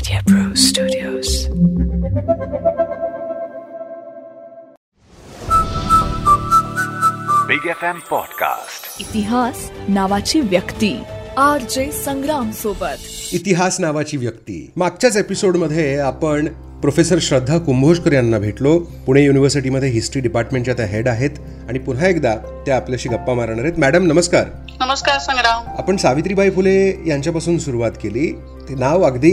Media Pro Studios. Big F M podcast इतिहास नावाची व्यक्ती. आर जे संग्राम सोबत. इतिहास नावाची व्यक्ती. मागच्याच एपिसोडमध्ये आपण प्रोफेसर श्रद्धा कुंभोजकर यांना भेटलो. पुणे युनिव्हर्सिटीमध्ये हिस्ट्री डिपार्टमेंटच्या त्या हेड आहेत आणि पुन्हा एकदा त्या आपल्याशी गप्पा मारणार आहेत. मॅडम नमस्कार. नमस्कार संग्राम. आपण सावित्रीबाई फुले यांच्यापासून सुरुवात केली. ते नाव अगदी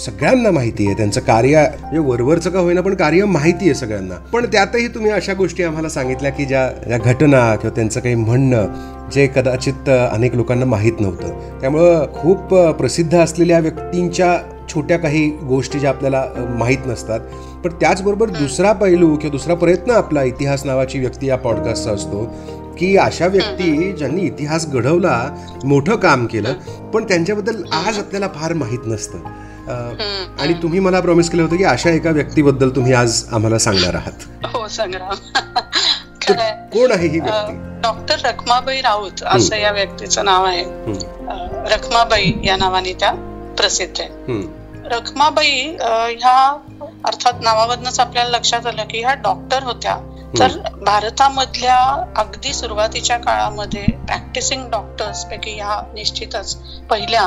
सगळ्यांना माहिती आहे. त्यांचं कार्य म्हणजे वरवरचं का होईना पण कार्य माहिती आहे सगळ्यांना. पण त्यातही तुम्ही अशा गोष्टी आम्हाला सांगितल्या की ज्या ज्या घटना किंवा त्यांचं काही म्हणणं जे कदाचित अनेक लोकांना माहीत नव्हतं. त्यामुळं खूप प्रसिद्ध असलेल्या व्यक्तींच्या छोट्या काही गोष्टी ज्या आपल्याला माहीत नसतात. पण त्याचबरोबर दुसरा पैलू किंवा दुसरा प्रयत्न आपला इतिहास नावाची व्यक्ती या पॉडकास्टचा असतो. की अशा व्यक्ती ज्यांनी इतिहास घडवला मोठं काम केलं पण त्यांच्याबद्दल आज आपल्याला फार माहीत नसतं. आणि तुम्ही मला प्रॉमिस केलं होतं की अशा एका व्यक्तीबद्दल तुम्ही आज आम्हाला सांगणार आहात. हो संग्राम. खरंय. कोण आहे ही व्यक्ती? डॉक्टर रखमाबाई राऊत असं या व्यक्तीचं नाव आहे. रखमाबाई या नावाने त्या प्रसिद्ध आहे. रखमाबाई ह्या अर्थात नावावरनच आपल्याला लक्षात आलं की ह्या डॉक्टर होत्या. तर भारतामधल्या अगदी सुरुवातीच्या काळामध्ये प्रॅक्टिसिंग डॉक्टर्स पैकी ह्या निश्चितच पहिल्या.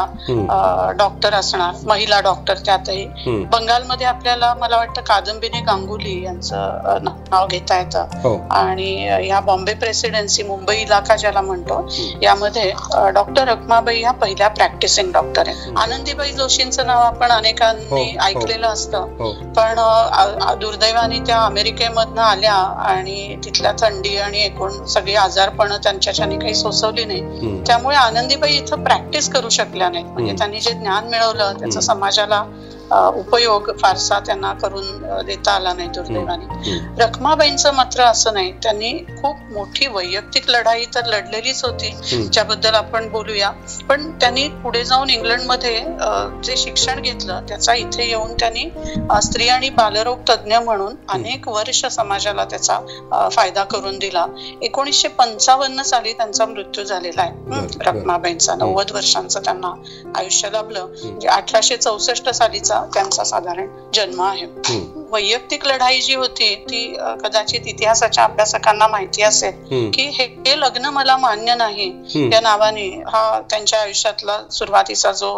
डॉक्टर असणार महिला डॉक्टर त्यातही. बंगालमध्ये आपल्याला मला वाटतं कादंबिनी गांगुली यांचं नाव घेता येतं. हो. आणि या बॉम्बे प्रेसिडेन्सी मुंबई इलाका ज्याला म्हणतो यामध्ये डॉक्टर रखमाबाई ह्या पहिल्या प्रॅक्टिसिंग डॉक्टर आहे आनंदीबाई जोशींचं नाव आपण हो, अनेकांनी हो. ऐकलेलं असतं. हो. पण दुर्दैवाने त्या अमेरिकेमधनं आल्या आणि तिथल्या थंडी आणि एकूण सगळी आजारपण त्यांच्याच्याने काही सोसवली नाही. त्यामुळे आनंदीबाई इथं प्रॅक्टिस करू शकल्या नाहीत म्हणजे. त्यांनी जे ज्ञान मिळवलं त्याचा. समाजाला उपयोग फारसा त्यांना करून देता आला नाही दुर्दैवाने. रखमाबाईंचं मात्र असं नाही. त्यांनी खूप मोठी वैयक्तिक लढाई तर लढलेलीच होती. ज्याबद्दल आपण बोलूया. पण त्यांनी पुढे जाऊन इंग्लंडमध्ये जे शिक्षण घेतलं त्याचा इथे येऊन त्यांनी स्त्री आणि बालरोग तज्ज्ञ म्हणून अनेक वर्ष समाजाला त्याचा फायदा करून दिला. एकोणीसशे पंचावन्न साली त्यांचा मृत्यू झालेला आहे. रखमाबाईंचा. नव्वद वर्षांचं त्यांना आयुष्य लाभलं. म्हणजे अठराशे चौसष्ट सालीचा त्यांचा साधारण जन्म आहे. वैयक्तिक लढाई जी होती ती कदाचित इतिहासाच्या अभ्यासकांना माहिती असेल. की हे हे लग्न मला मान्य नाही. या नावाने हा त्यांच्या आयुष्यातला सुरुवातीचा जो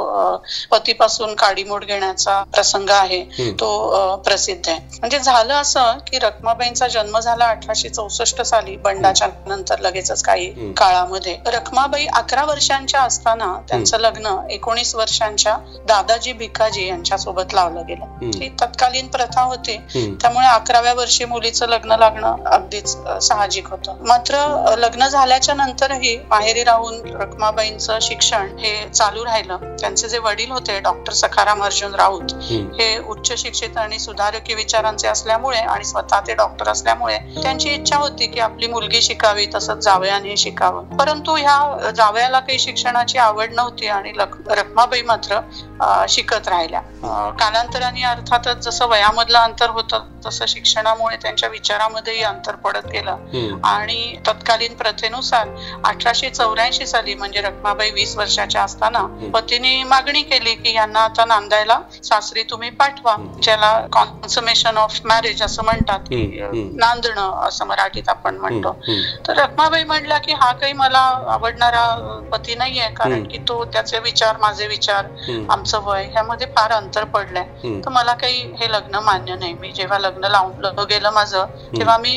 पतीपासून काडीमोड घेण्याचा प्रसंग आहे. तो प्रसिद्ध आहे म्हणजे झालं असं की रखमाबाईंचा जन्म झाला अठराशे चौसष्ट साली बंडाच्या नंतर लगेचच काही. काळामध्ये रखमाबाई अकरा वर्षांच्या असताना त्यांचं लग्न एकोणीस वर्षांच्या दादाजी भिकाजी यांच्या सोबत लावलं गेलं. ही तत्कालीन प्रथा होती हम्म. त्यामुळे अकराव्या वर्षी मुलीचं लग्न लागणं अगदीच साहजिक होतं मात्र लग्न झाल्याच्या नंतरही माहेरी राहून रखमाबाईंचं शिक्षण हे चालू राहिलं त्यांचे जे वडील होते डॉक्टर सखाराम अर्जुन राऊत. हे उच्च शिक्षित आणि सुधारकी विचारांचे असल्यामुळे आणि स्वतः ते डॉक्टर असल्यामुळे त्यांची इच्छा होती की आपली मुलगी शिकावी तसंच जावयाने शिकावं परंतु ह्या जावयाला काही शिक्षणाची आवड नव्हती आणि रखमाबाई मात्र शिकत राहिल्या. कालांतराने अर्थातच जसं वयामधलं अंतर होतं तसं शिक्षणामुळे त्यांच्या विचारामध्येही अंतर पडत गेलं. आणि तत्कालीन प्रथेनुसार अठराशे चौऱ्याऐंशी साली म्हणजे रखमाबाई वीस वर्षाच्या असताना पतीने मागणी केली की यांना आता नांदायला सासरी तुम्ही पाठवा ज्याला कॉन्समेशन ऑफ मॅरेज असं म्हणतात. नांदणं असं मराठीत आपण म्हणतो. तर रखमाबाई म्हणल्या की हा काही मला आवडणारा पती नाहीये कारण. की तो त्याचे विचार माझे विचार. आमचं वय ह्यामध्ये फार अंतर पडलंय. तर मला काही हे लग्न मान्य नाही मी जेव्हा लग्न लावून गेलं माझं. तेव्हा मी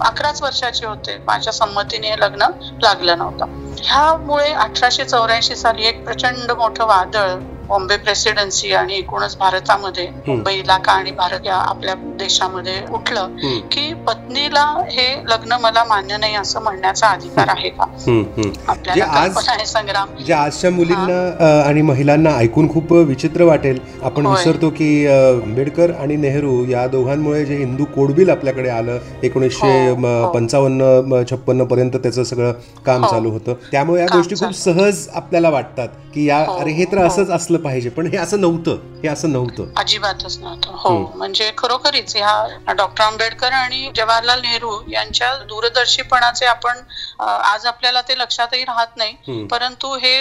अकराच वर्षाचे होते. माझ्या संमतीने हे लग्न लागलं नव्हतं. ह्यामुळे अठराशे चौऱ्याऐंशी साली एक प्रचंड मोठं वादळ बॉम्बे प्रेसिडेन्सी आणि एकूणच भारतामध्ये मुंबई इलाका आणि भारत या आपल्या देशामध्ये उठलं. की पत्नीला हे लग्न मला मान्य नाही असं म्हणण्याचा अधिकार आहे का आपल्याला संग्राम जे आजच्या मुलींना आणि महिलांना ऐकून खूप विचित्र वाटेल आपण. विसरतो की आंबेडकर आणि नेहरू या दोघांमुळे जे हिंदू कोडबिल आपल्याकडे आलं एकोणीसशे हो, हो. पंचावन्न छप्पन्न पर्यंत त्याचं सगळं काम हो. चालू होतं त्यामुळे या गोष्टी खूप. सहज आपल्याला वाटतात की या अरे हे तर. असंच असलं पाहिजे. पण हे असं नव्हतं. हे असं नव्हतं. अजिबातच नव्हतं. हो म्हणजे खरोखरीच ह्या डॉक्टर आंबेडकर आणि जवाहरलाल नेहरू यांच्या दूरदर्शीपणाचे आपण आज आपल्याला ते लक्षातही राहत नाही. परंतु हे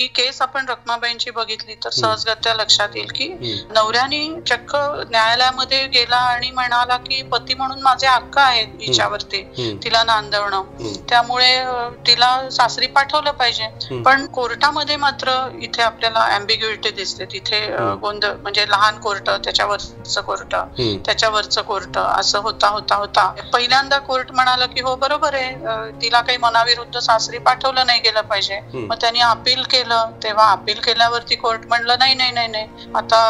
ही केस आपण रखमाबाईंची बघितली तर सहजगत्या लक्षात येईल की. नवऱ्याने चक्क न्यायालयामध्ये गेला आणि म्हणाला की पती म्हणून माझे हक्क आहेत हिच्यावरती. तिला नांदवणं. त्यामुळे तिला सासरी पाठवलं पाहिजे. पण कोर्टामध्ये मात्र इथे आपल्याला अँबिग्युइटी दिसते तिथे. गोंधळ म्हणजे लहान कोर्ट त्याच्यावरचं कोर्ट. त्याच्यावरचं कोर्ट असं होता होता होता पहिल्यांदा कोर्ट म्हणाला की हो बरोबर आहे तिला काही मनाविरुद्ध सासरी पाठवलं नाही गेलं पाहिजे. मग त्यांनी अपील केलं तेव्हा अपील केल्यावरती कोर्ट म्हणलं नाही नाही नाही नाही आता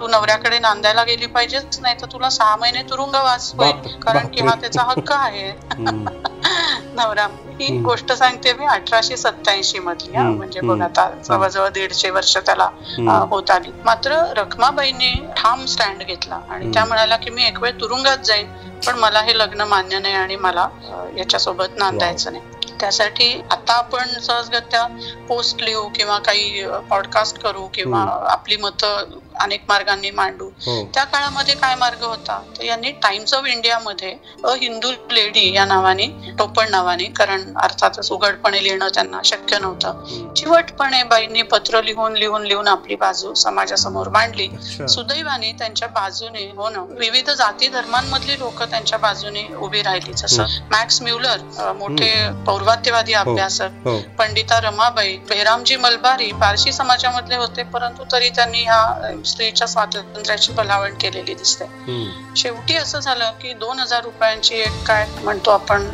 तू नवऱ्याकडे नांदायला गेली पाहिजेच नाही तर तुला सहा महिने तुरुंगवास होईल कारण की हा. त्याचा हक्क आहे. नवरा ही. गोष्ट सांगते मी अठराशे सत्याऐंशी मधली. म्हणजे. बघ आता जवळजवळ दीडशे वर्ष त्याला होत आली मात्र रखमाबाईंनी ठाम स्टँड घेतला आणि. त्या म्हणाल्या की मी एक वेळ तुरुंगात जाईन पण मला हे लग्न मान्य नाही आणि मला याच्यासोबत नांदायचं नाही त्यासाठी आता आपण सहजगत्या पोस्ट लिहू किंवा काही पॉडकास्ट करू किंवा. आपली मतं अनेक मार्गांनी मांडू त्या काळामध्ये काय मार्ग होता? तर यांनी टाइम्स ऑफ इंडियामध्ये अ हिंदू लेडी या नावाने टोपण नावाने कारण अर्थातच उघडपणे लिहिणं त्यांना शक्य नव्हतं. चिवटपणे बाईंनी पत्र लिहून लिहून लिहून आपली बाजू समाजासमोर मांडली. सुदैवाने त्यांच्या बाजूने हो ना विविध जाती धर्मांमधली लोक त्यांच्या बाजूने उभी राहिली जसं मॅक्स म्युलर मोठे पौर्वात्यवादी अभ्यासक हो. पंडिता रमाबाई बेहरामजी मलबारी पारशी समाजामधले होते परंतु तरी त्यांनी ह्या स्त्रीच्या स्वातंत्र्याची भलावण केलेली दिसते. शेवटी असं झालं की दोन हजार रुपयांची एक काय म्हणतो आपण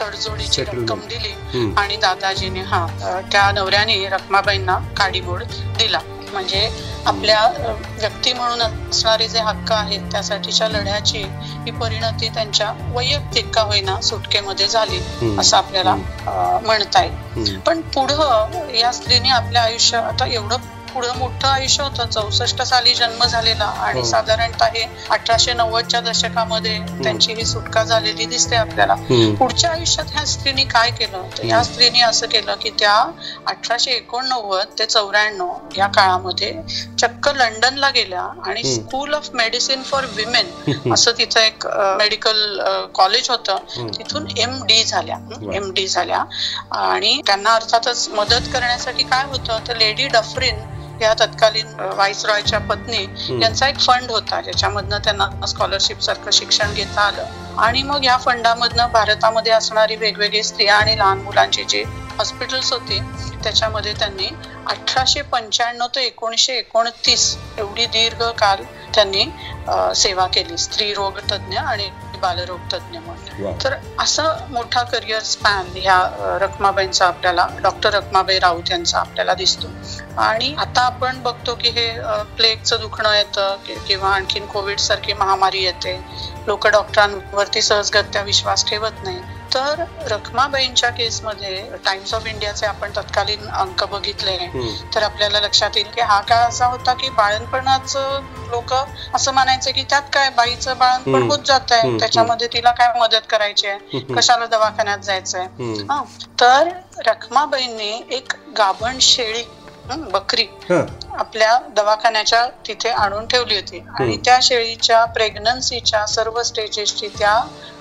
तडजोडीची. रक्कम दिली. आणि दादाजीने हा त्या नवऱ्याने रखमाबाईंना काडीमोड दिला म्हणजे आपल्या व्यक्ती म्हणून असणारे जे हक्क आहेत त्यासाठीच्या लढ्याची ही परिणती त्यांच्या वैयक्तिक का होईना सुटकेमध्ये झाली. असं आपल्याला म्हणता येईल. पण पुढं या स्त्रीने आपल्या आयुष्य आता एवढं पुढं मोठं आयुष्य होतं चौसष्ट साली जन्म झालेला आणि हो. साधारणतः हे अठराशे नव्वदच्या दशकामध्ये त्यांची ही सुटका झालेली दिसते आपल्याला हम्म. पुढच्या आयुष्यात ह्या स्त्रीने काय केलं तर या स्त्रीने असं केलं की त्या अठराशे एकोणनव्वद ते चौऱ्याण्णव या काळामध्ये चक्क लंडनला गेल्या आणि. School of medicine for women असं तिचं एक मेडिकल कॉलेज होतं. तिथून एम डी झाल्या. एम डी झाल्या आणि त्यांना अर्थातच मदत करण्यासाठी काय होतं तर लेडी डफरिन या तत्कालीन व्हाईस रॉयच्या पत्नी यांचा एक फंड होता ज्याच्यामधनं त्यांना स्कॉलरशिप सारखं शिक्षण घेता आलं. आणि मग या फंडामधनं भारतामध्ये असणारी वेगवेगळी स्त्रिया आणि लहान मुलांची जी हॉस्पिटल्स होती त्याच्यामध्ये त्यांनी अठराशे पंच्याण्णव ते एकोणीसशे एकोणतीस एवढी दीर्घ काल त्यांनी सेवा केली. स्त्री रोग तज्ज्ञ आणि बालरोग तज्ज्ञ म्हणून. तर असा मोठा करिअर स्पॅन ह्या रखमाबाईंचा आपल्याला डॉक्टर रखमाबाई राऊत यांचा आपल्याला दिसतो. आणि आता आपण बघतो की हे प्लेगचं दुखणं येतं कि- किंवा आणखीन कोविड सारखी महामारी येते. लोक डॉक्टरांवरती सहजगत्या विश्वास ठेवत नाही. तर रखमाबाईंच्या केसमध्ये टाइम्स ऑफ इंडियाचे आपण तत्कालीन अंक बघितले. तर आपल्याला लक्षात येईल की हा काळ असा होता की बाळणपणाच लोक असं म्हणायचे की त्यात काय बाईचं बाळणपण. होत जात आहे. त्याच्यामध्ये तिला काय मदत करायची आहे. कशाला दवाखान्यात जायचंय. हा तर रखमाबाईंनी एक गाभण शेळी बकरी. आपल्या दवाखान्याच्या तिथे आणून ठेवली होती आणि. त्या शेळीच्या प्रेग्नन्सीच्या सर्व स्टेजेसची त्या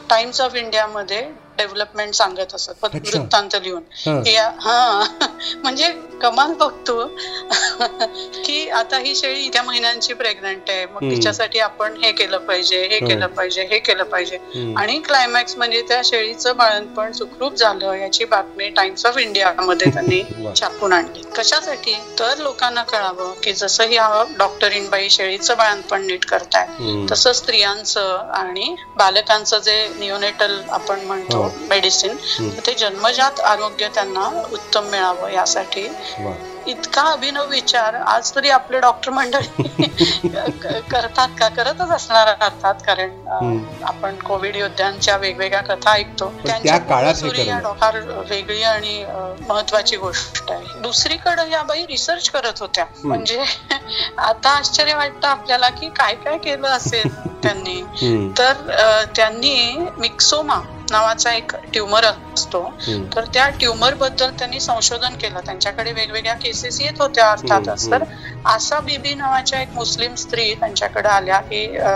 टाइम्स ऑफ इंडियामध्ये डेव्हलपमेंट सांगत असत. वृत्तांत लिहून हा. हा म्हणजे कमाल बघतो की आता ही शेळी इतक्या महिन्यांची प्रेग्नंट आहे मग. तिच्यासाठी आपण हे केलं पाहिजे हे हं. केलं पाहिजे हे केलं पाहिजे. आणि क्लायमॅक्स म्हणजे त्या शेळीचं बाळणपण सुखरूप झालं याची बातमी टाइम्स ऑफ इंडिया मध्ये त्यांनी. छापून आणली कशासाठी तर लोकांना कळावं की जसं ह्या डॉक्टरीनबाई शेळीचं बाळणपण नीट करताय हम्म. तसं स्त्रियांचं आणि बालकांचं जे निओनेटल आपण म्हणतो हो. मेडिसिन. ते जन्मजात आरोग्य त्यांना उत्तम मिळावं यासाठी. इतका अभिनव विचार आज तरी आपले डॉक्टर मंडळी करतात का करतच असणार अर्थात कारण. आपण कोविड योद्ध्यांच्या वेगवेगळ्या कथा ऐकतो त्या काळात पूर्वसुरी या करणं. फार वेगळी आणि महत्वाची गोष्ट आहे दुसरीकडे या बाई रिसर्च करत होत्या म्हणजे आता आश्चर्य वाटतं आपल्याला की काय काय केलं असेल त्यांनी. तर त्यांनी मिक्सोमा नावाचा एक ट्युमर असतो. तर त्या ट्युमरबद्दल त्यांनी संशोधन केलं. त्यांच्याकडे वेगवेगळ्या केसेस येत होत्या अर्थातच. तर आसा बीबी नावाच्या एक मुस्लिम स्त्री त्यांच्याकडे आल्या. की अ,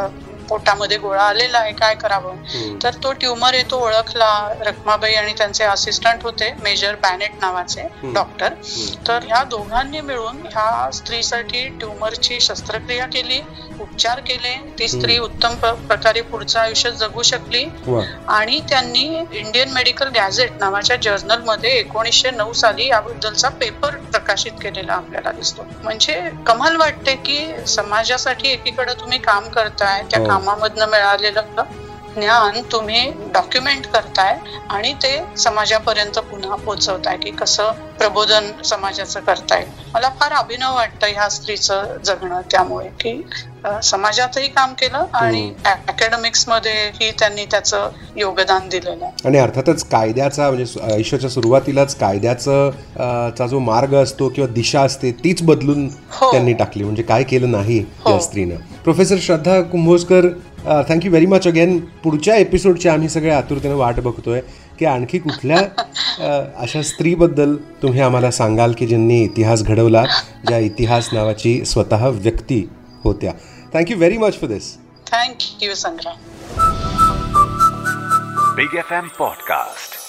पोटामध्ये गोळा आलेला आहे काय करावं? तर तो ट्युमर आहे तो ओळखला रखमाबाई आणि त्यांचे असिस्टंट होते मेजर बॅनेट नावाचे डॉक्टर तर ह्या दोघांनी मिळून ह्या स्त्रीसाठी ट्युमरची शस्त्रक्रिया केली उपचार केले. ती स्त्री उत्तम प्रकारे पुढचं आयुष्य जगू शकली. आणि त्यांनी इंडियन मेडिकल गॅझेट नावाच्या जर्नलमध्ये एकोणीसशे नऊ साली याबद्दलचा पेपर प्रकाशित केलेला आपल्याला दिसतो. म्हणजे कमाल वाटते की समाजासाठी एकीकडे तुम्ही काम करताय त्या हो. कामामधनं मिळालेलं ज्ञान तुम्ही डॉक्युमेंट करताय आणि ते समाजापर्यंत पुन्हा पोहोचवताय की कसं प्रबोधन समाजाचं करताय. मला फार अभिनव वाटतं ह्या स्त्रीचं जगणं त्यामुळे की समाजातही काम केलं आणि अकॅडमिक्स मध्येही त्यांनी त्याचं योगदान दिलेलं. आणि अर्थातच कायद्याचा म्हणजे आयुष्याच्या सुरुवातीलाच कायद्याचं चा जो मार्ग असतो किंवा दिशा असते तीच बदलून हो. त्यांनी टाकली. म्हणजे काय केलं नाही हो. या स्त्रीनं. Professor Shraddha Kumbhojkar thank you very much again पुढच्या एपिसोडची आम्ही सगळे आतुरतेनं वाट बघतोय की आणखी कुठल्या अशा स्त्रीबद्दल तुम्ही आम्हाला सांगाल की ज्यांनी इतिहास घडवला ज्या इतिहास नावाची स्वतः व्यक्ती होत्या. Thank you very much for this. Thank you, Sangram. Big FM Podcast.